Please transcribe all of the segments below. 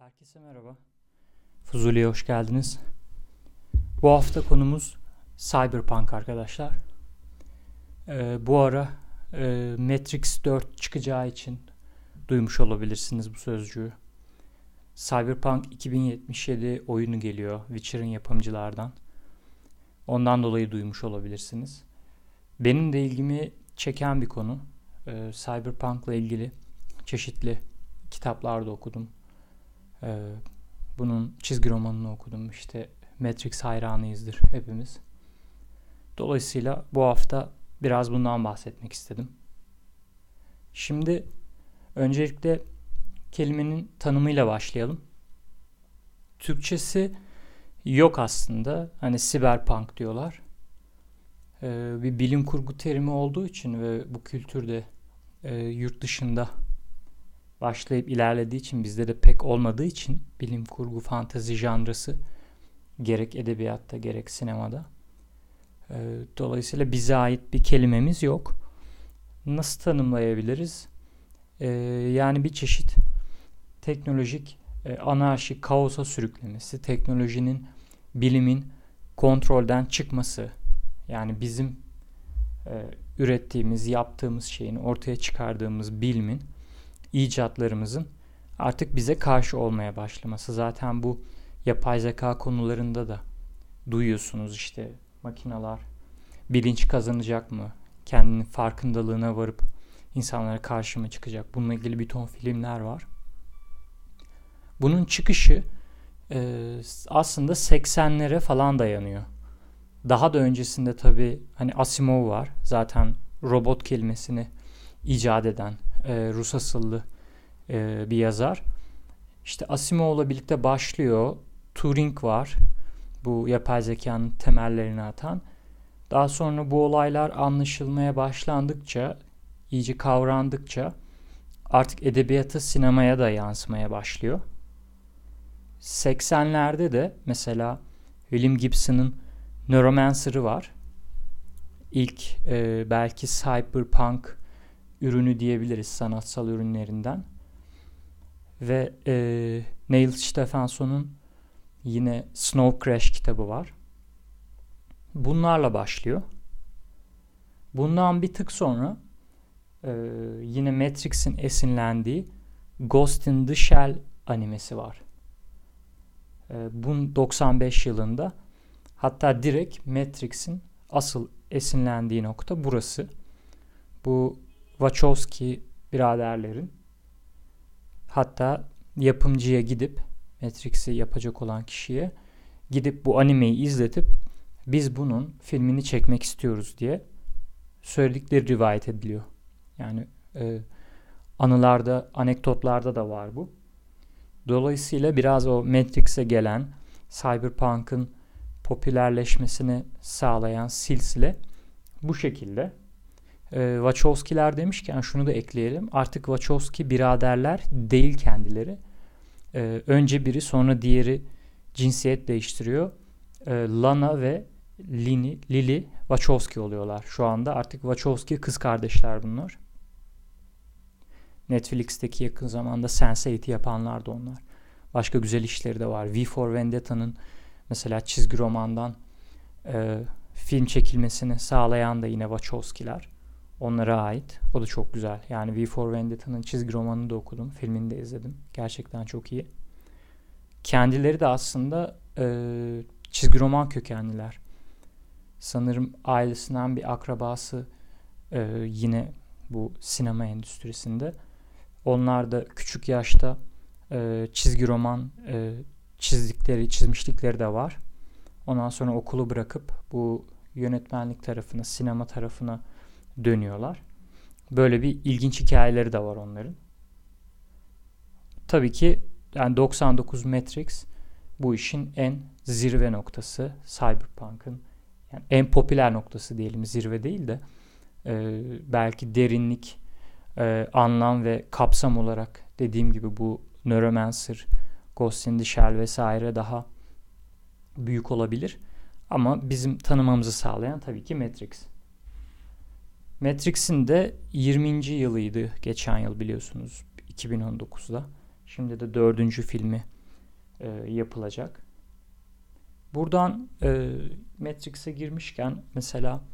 Herkese merhaba. Fuzuli'ye hoş geldiniz. Bu hafta konumuz Cyberpunk arkadaşlar. Ee, bu ara e, Matrix 4 çıkacağı için duymuş olabilirsiniz bu sözcüğü. Cyberpunk 2077 oyunu geliyor Witcher'ın yapımcılardan. Ondan dolayı duymuş olabilirsiniz. Benim de ilgimi çeken bir konu. Ee, Cyberpunk'la ilgili çeşitli kitaplarda okudum ee, bunun çizgi romanını okudum. İşte Matrix hayranıyızdır hepimiz. Dolayısıyla bu hafta biraz bundan bahsetmek istedim. Şimdi öncelikle kelimenin tanımıyla başlayalım. Türkçesi yok aslında. Hani siberpunk diyorlar. Ee, bir bilim kurgu terimi olduğu için ve bu kültürde e, yurt dışında başlayıp ilerlediği için bizde de pek olmadığı için bilim kurgu fantezi janrası gerek edebiyatta gerek sinemada. Ee, dolayısıyla bize ait bir kelimemiz yok. Nasıl tanımlayabiliriz? Ee, yani bir çeşit teknolojik e, anarşi, kaosa sürüklemesi, teknolojinin, bilimin kontrolden çıkması. Yani bizim e, ürettiğimiz, yaptığımız şeyin, ortaya çıkardığımız bilimin icatlarımızın artık bize karşı olmaya başlaması. Zaten bu yapay zeka konularında da duyuyorsunuz işte makinalar bilinç kazanacak mı? Kendini farkındalığına varıp insanlara karşı mı çıkacak? Bununla ilgili bir ton filmler var. Bunun çıkışı e, aslında 80'lere falan dayanıyor. Daha da öncesinde tabii hani Asimov var. Zaten robot kelimesini icat eden e, Rus asıllı e, bir yazar. İşte Asimov'la birlikte başlıyor. Turing var. Bu yapay zekanın temellerini atan. Daha sonra bu olaylar anlaşılmaya başlandıkça, iyice kavrandıkça artık edebiyatı sinemaya da yansımaya başlıyor. 80'lerde de mesela William Gibson'ın Neuromancer'ı var. İlk e, belki cyberpunk ürünü diyebiliriz sanatsal ürünlerinden. Ve e, Neil Stephenson'un yine Snow Crash kitabı var. Bunlarla başlıyor. Bundan bir tık sonra e, yine Matrix'in esinlendiği Ghost in the Shell animesi var. E, bun 95 yılında hatta direkt Matrix'in asıl esinlendiği nokta burası. Bu Wachowski biraderlerin hatta yapımcıya gidip Matrix'i yapacak olan kişiye gidip bu animeyi izletip biz bunun filmini çekmek istiyoruz diye söyledikleri rivayet ediliyor. Yani e, anılarda, anekdotlarda da var bu. Dolayısıyla biraz o Matrix'e gelen Cyberpunk'ın popülerleşmesini sağlayan silsile bu şekilde. E, Wachowski'ler demişken şunu da ekleyelim. Artık Wachowski biraderler değil kendileri. E, önce biri sonra diğeri cinsiyet değiştiriyor. E, Lana ve Lini, Lily Wachowski oluyorlar şu anda. Artık Wachowski kız kardeşler bunlar. Netflix'teki yakın zamanda Sense8'i yapanlar da onlar. Başka güzel işleri de var. V for Vendetta'nın mesela çizgi romandan e, film çekilmesini sağlayan da yine Wachowski'ler. Onlara ait. O da çok güzel. Yani V for Vendetta'nın çizgi romanını da okudum. Filmini de izledim. Gerçekten çok iyi. Kendileri de aslında e, çizgi roman kökenliler. Sanırım ailesinden bir akrabası e, yine bu sinema endüstrisinde. Onlar da küçük yaşta e, çizgi roman e, çizdikleri, çizmişlikleri de var. Ondan sonra okulu bırakıp bu yönetmenlik tarafına, sinema tarafına dönüyorlar. Böyle bir ilginç hikayeleri de var onların. Tabii ki yani 99 Matrix bu işin en zirve noktası Cyberpunk'ın yani en popüler noktası diyelim zirve değil de e, belki derinlik, e, anlam ve kapsam olarak dediğim gibi bu Neuromancer, Ghost in the Shell vesaire daha büyük olabilir. Ama bizim tanımamızı sağlayan tabii ki Matrix. Matrix'in de 20. yılıydı geçen yıl biliyorsunuz 2019'da. Şimdi de dördüncü filmi e, yapılacak. Buradan e, Matrix'e girmişken mesela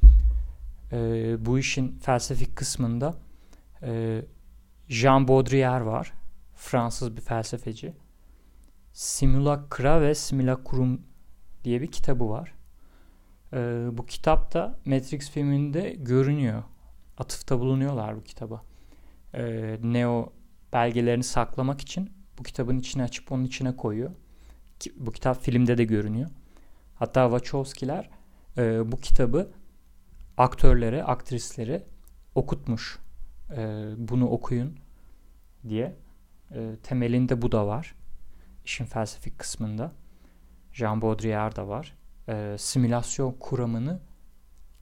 e, bu işin felsefik kısmında e, Jean Baudrillard var. Fransız bir felsefeci. Simulacra ve Simulacrum diye bir kitabı var. E, bu kitap da Matrix filminde görünüyor. Atıfta bulunuyorlar bu kitaba. E, Neo belgelerini saklamak için bu kitabın içine açıp onun içine koyuyor. Bu kitap filmde de görünüyor. Hatta Wachowski'ler e, bu kitabı aktörlere, aktrislere okutmuş. E, bunu okuyun diye. E, temelinde bu da var. İşin felsefik kısmında. Jean Baudrillard da var. E, simülasyon kuramını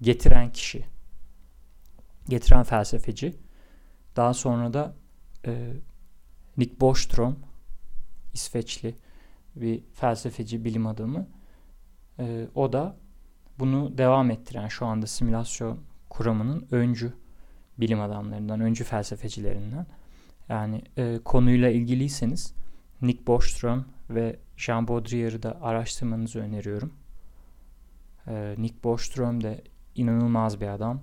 getiren kişi. Getiren felsefeci. Daha sonra da e, Nick Bostrom İsveçli bir felsefeci, bilim adamı. E, o da bunu devam ettiren şu anda simülasyon kuramının öncü bilim adamlarından, öncü felsefecilerinden. Yani e, konuyla ilgiliyseniz Nick Bostrom ve Jean Baudrillard'ı da araştırmanızı öneriyorum. E, Nick Bostrom de inanılmaz bir adam.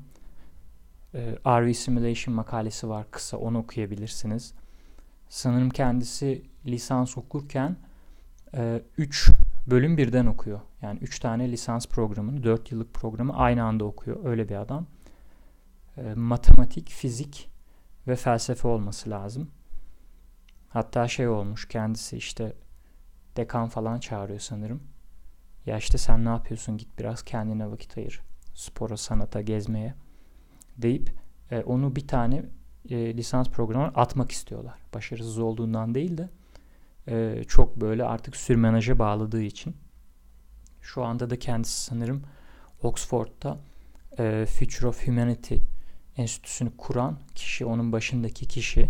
E, RV Simulation makalesi var kısa onu okuyabilirsiniz. Sanırım kendisi lisans okurken 3 e, bölüm birden okuyor. Yani 3 tane lisans programını, 4 yıllık programı aynı anda okuyor. Öyle bir adam. E, matematik, fizik ve felsefe olması lazım. Hatta şey olmuş kendisi işte dekan falan çağırıyor sanırım. Ya işte sen ne yapıyorsun git biraz kendine vakit ayır. Spora, sanata, gezmeye deyip e, onu bir tane e, lisans programına atmak istiyorlar. Başarısız olduğundan değil de e, çok böyle artık sürmenaja bağladığı için. Şu anda da kendisi sanırım Oxford'da e, Future of Humanity Enstitüsü'nü kuran kişi, onun başındaki kişi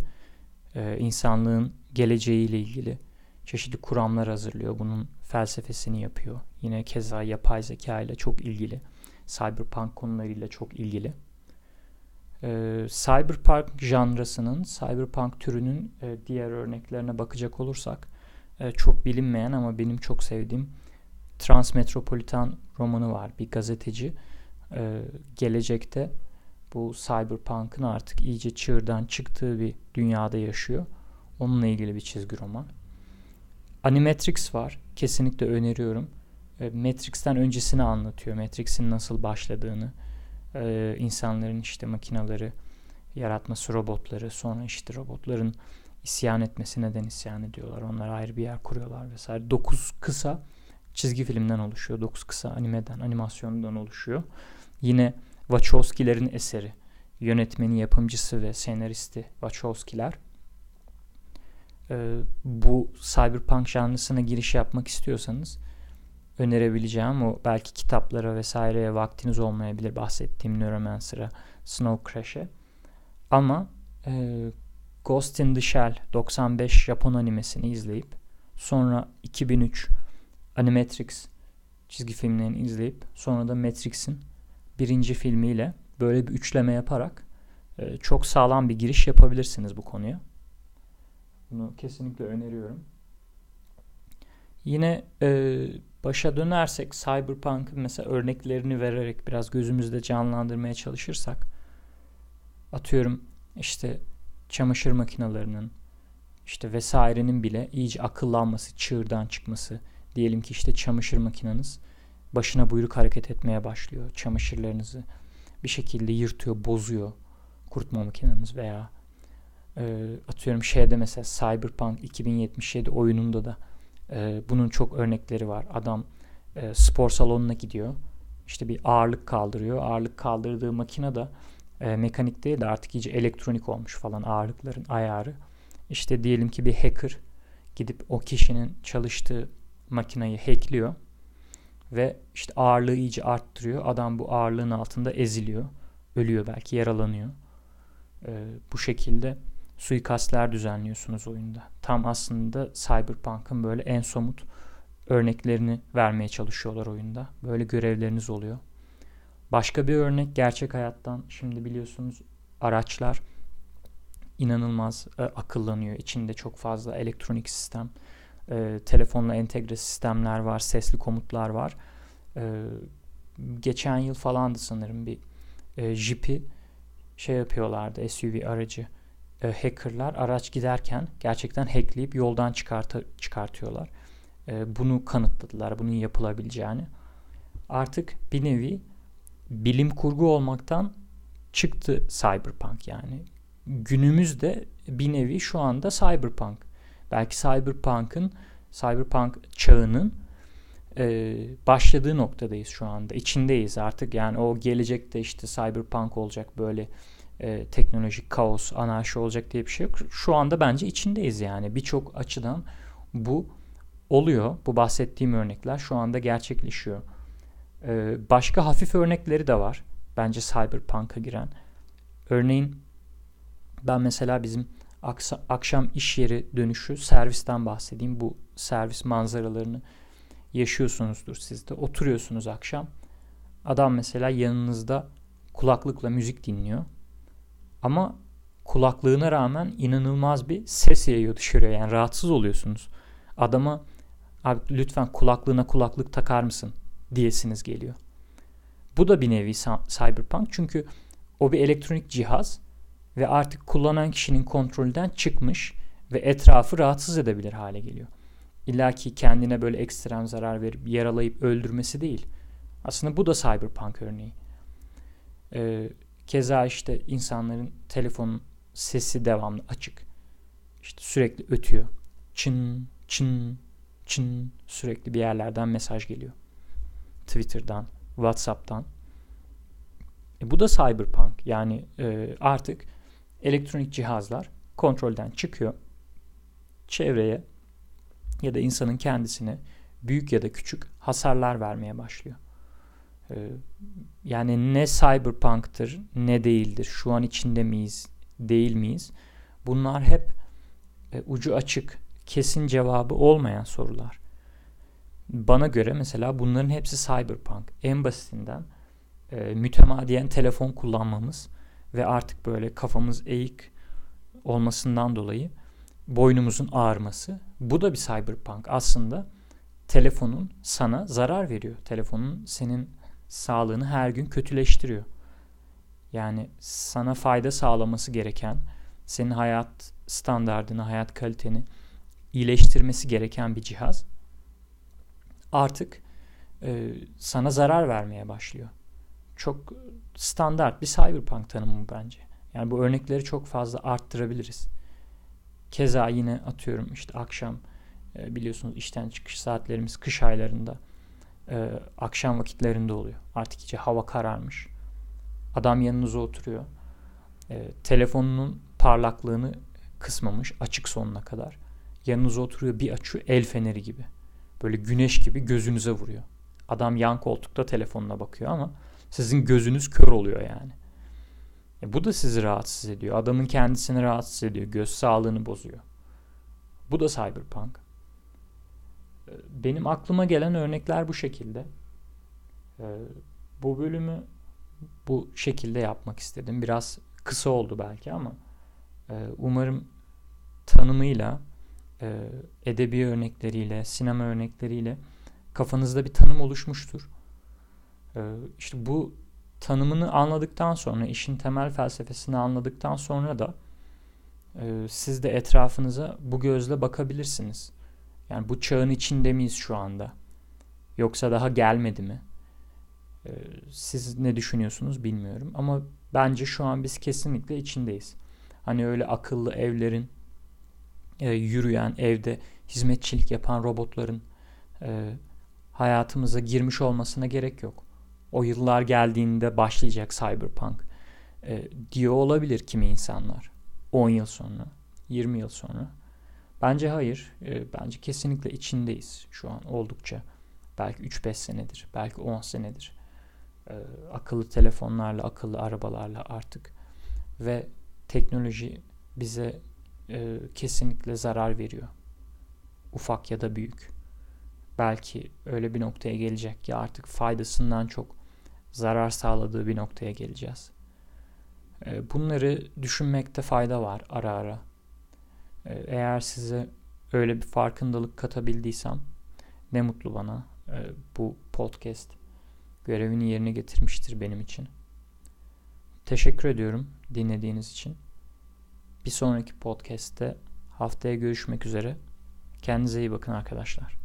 e, insanlığın geleceğiyle ilgili çeşitli kuramlar hazırlıyor. Bunun felsefesini yapıyor. Yine keza yapay zeka ile çok ilgili. Cyberpunk konularıyla çok ilgili. Ee, cyberpunk janrasının, cyberpunk türünün e, diğer örneklerine bakacak olursak e, çok bilinmeyen ama benim çok sevdiğim Transmetropolitan romanı var. Bir gazeteci e, gelecekte bu cyberpunk'ın artık iyice çığırdan çıktığı bir dünyada yaşıyor. Onunla ilgili bir çizgi roman. Animatrix var. Kesinlikle öneriyorum. E, Matrix'ten öncesini anlatıyor. Matrix'in nasıl başladığını, e, insanların işte makinaları yaratması robotları sonra işte robotların isyan etmesi neden isyan ediyorlar. Onlar ayrı bir yer kuruyorlar vesaire. 9 kısa çizgi filmden oluşuyor. 9 kısa animeden, animasyondan oluşuyor. Yine Wachowski'lerin eseri. Yönetmeni, yapımcısı ve senaristi Wachowski'ler. Ee, bu cyberpunk janrısına giriş yapmak istiyorsanız önerebileceğim o belki kitaplara vesaireye vaktiniz olmayabilir bahsettiğim Neuromancer'a, Snow Crash'e. Ama e, Ghost in the Shell 95 Japon animesini izleyip sonra 2003 Animatrix çizgi filmlerini izleyip sonra da Matrix'in birinci filmiyle böyle bir üçleme yaparak e, çok sağlam bir giriş yapabilirsiniz bu konuya. Bunu kesinlikle öneriyorum. Yine e, başa dönersek Cyberpunk'ın mesela örneklerini vererek biraz gözümüzde canlandırmaya çalışırsak atıyorum işte çamaşır makinelerinin işte vesairenin bile iyice akıllanması, çığırdan çıkması. Diyelim ki işte çamaşır makineniz başına buyruk hareket etmeye başlıyor. Çamaşırlarınızı bir şekilde yırtıyor, bozuyor kurutma makineniz veya e, atıyorum şeyde mesela Cyberpunk 2077 oyununda da e, bunun çok örnekleri var. Adam e, spor salonuna gidiyor. İşte bir ağırlık kaldırıyor. Ağırlık kaldırdığı makine de e, mekanik değil de artık iyice elektronik olmuş falan ağırlıkların ayarı. İşte diyelim ki bir hacker gidip o kişinin çalıştığı makineyi hackliyor ve işte ağırlığı iyice arttırıyor. Adam bu ağırlığın altında eziliyor. Ölüyor belki yaralanıyor. E, bu şekilde suikastler düzenliyorsunuz oyunda. Tam aslında Cyberpunk'ın böyle en somut örneklerini vermeye çalışıyorlar oyunda. Böyle görevleriniz oluyor. Başka bir örnek gerçek hayattan şimdi biliyorsunuz araçlar inanılmaz e, akıllanıyor. İçinde çok fazla elektronik sistem, e, telefonla entegre sistemler var, sesli komutlar var. E, geçen yıl falandı sanırım bir e, Jeep'i şey yapıyorlardı SUV aracı e, hackerlar araç giderken gerçekten hackleyip yoldan çıkartı, çıkartıyorlar. E, bunu kanıtladılar bunun yapılabileceğini. Artık bir nevi bilim kurgu olmaktan çıktı cyberpunk yani. Günümüzde bir nevi şu anda cyberpunk. Belki cyberpunk'ın cyberpunk çağının e, başladığı noktadayız şu anda. İçindeyiz artık yani o gelecekte işte cyberpunk olacak böyle e, teknolojik kaos, anarşi olacak diye bir şey yok. Şu anda bence içindeyiz yani. Birçok açıdan bu oluyor. Bu bahsettiğim örnekler şu anda gerçekleşiyor. E, başka hafif örnekleri de var. Bence cyberpunk'a giren. Örneğin ben mesela bizim aksa, akşam iş yeri dönüşü servisten bahsedeyim. Bu servis manzaralarını yaşıyorsunuzdur siz de. Oturuyorsunuz akşam. Adam mesela yanınızda kulaklıkla müzik dinliyor. Ama kulaklığına rağmen inanılmaz bir ses yayıyor dışarıya. Yani rahatsız oluyorsunuz. Adama abi lütfen kulaklığına kulaklık takar mısın diyesiniz geliyor. Bu da bir nevi cyberpunk çünkü o bir elektronik cihaz ve artık kullanan kişinin kontrolden çıkmış ve etrafı rahatsız edebilir hale geliyor. İlla ki kendine böyle ekstrem zarar verip yaralayıp öldürmesi değil. Aslında bu da cyberpunk örneği. Ee, Keza işte insanların telefonun sesi devamlı açık. İşte sürekli ötüyor. Çın çın çın sürekli bir yerlerden mesaj geliyor. Twitter'dan, WhatsApp'tan. E bu da cyberpunk. Yani e, artık elektronik cihazlar kontrolden çıkıyor. Çevreye ya da insanın kendisine büyük ya da küçük hasarlar vermeye başlıyor. Ee, yani ne cyberpunk'tır ne değildir. Şu an içinde miyiz, değil miyiz? Bunlar hep e, ucu açık, kesin cevabı olmayan sorular. Bana göre mesela bunların hepsi cyberpunk. En basitinden e, mütemadiyen telefon kullanmamız ve artık böyle kafamız eğik olmasından dolayı boynumuzun ağrıması. Bu da bir cyberpunk. Aslında telefonun sana zarar veriyor. Telefonun senin sağlığını her gün kötüleştiriyor. Yani sana fayda sağlaması gereken, senin hayat standartını, hayat kaliteni iyileştirmesi gereken bir cihaz artık e, sana zarar vermeye başlıyor. Çok standart bir cyberpunk tanımı bence. Yani bu örnekleri çok fazla arttırabiliriz. Keza yine atıyorum işte akşam e, biliyorsunuz işten çıkış saatlerimiz kış aylarında e, akşam vakitlerinde oluyor. Artık iyice hava kararmış. Adam yanınıza oturuyor. E, telefonunun parlaklığını kısmamış açık sonuna kadar. Yanınıza oturuyor bir açıyor el feneri gibi. Böyle güneş gibi gözünüze vuruyor. Adam yan koltukta telefonuna bakıyor ama sizin gözünüz kör oluyor yani. E bu da sizi rahatsız ediyor. Adamın kendisini rahatsız ediyor. Göz sağlığını bozuyor. Bu da cyberpunk. Benim aklıma gelen örnekler bu şekilde. Ee, bu bölümü bu şekilde yapmak istedim. Biraz kısa oldu belki ama e, umarım tanımıyla, e, edebi örnekleriyle, sinema örnekleriyle kafanızda bir tanım oluşmuştur. Ee, işte bu tanımını anladıktan sonra, işin temel felsefesini anladıktan sonra da e, siz de etrafınıza bu gözle bakabilirsiniz. Yani bu çağın içinde miyiz şu anda? Yoksa daha gelmedi mi? Ee, siz ne düşünüyorsunuz bilmiyorum ama bence şu an biz kesinlikle içindeyiz. Hani öyle akıllı evlerin, e, yürüyen evde hizmetçilik yapan robotların e, hayatımıza girmiş olmasına gerek yok. O yıllar geldiğinde başlayacak cyberpunk e, diyor olabilir kimi insanlar. 10 yıl sonra, 20 yıl sonra. Bence hayır. E, bence kesinlikle içindeyiz şu an oldukça. Belki 3-5 senedir, belki 10 senedir. E, akıllı telefonlarla, akıllı arabalarla artık. Ve teknoloji bize e, kesinlikle zarar veriyor. Ufak ya da büyük. Belki öyle bir noktaya gelecek ki artık faydasından çok zarar sağladığı bir noktaya geleceğiz. E, bunları düşünmekte fayda var ara ara. E, eğer size öyle bir farkındalık katabildiysem ne mutlu bana. E, bu podcast görevini yerine getirmiştir benim için. Teşekkür ediyorum dinlediğiniz için. Bir sonraki podcast'te haftaya görüşmek üzere. Kendinize iyi bakın arkadaşlar.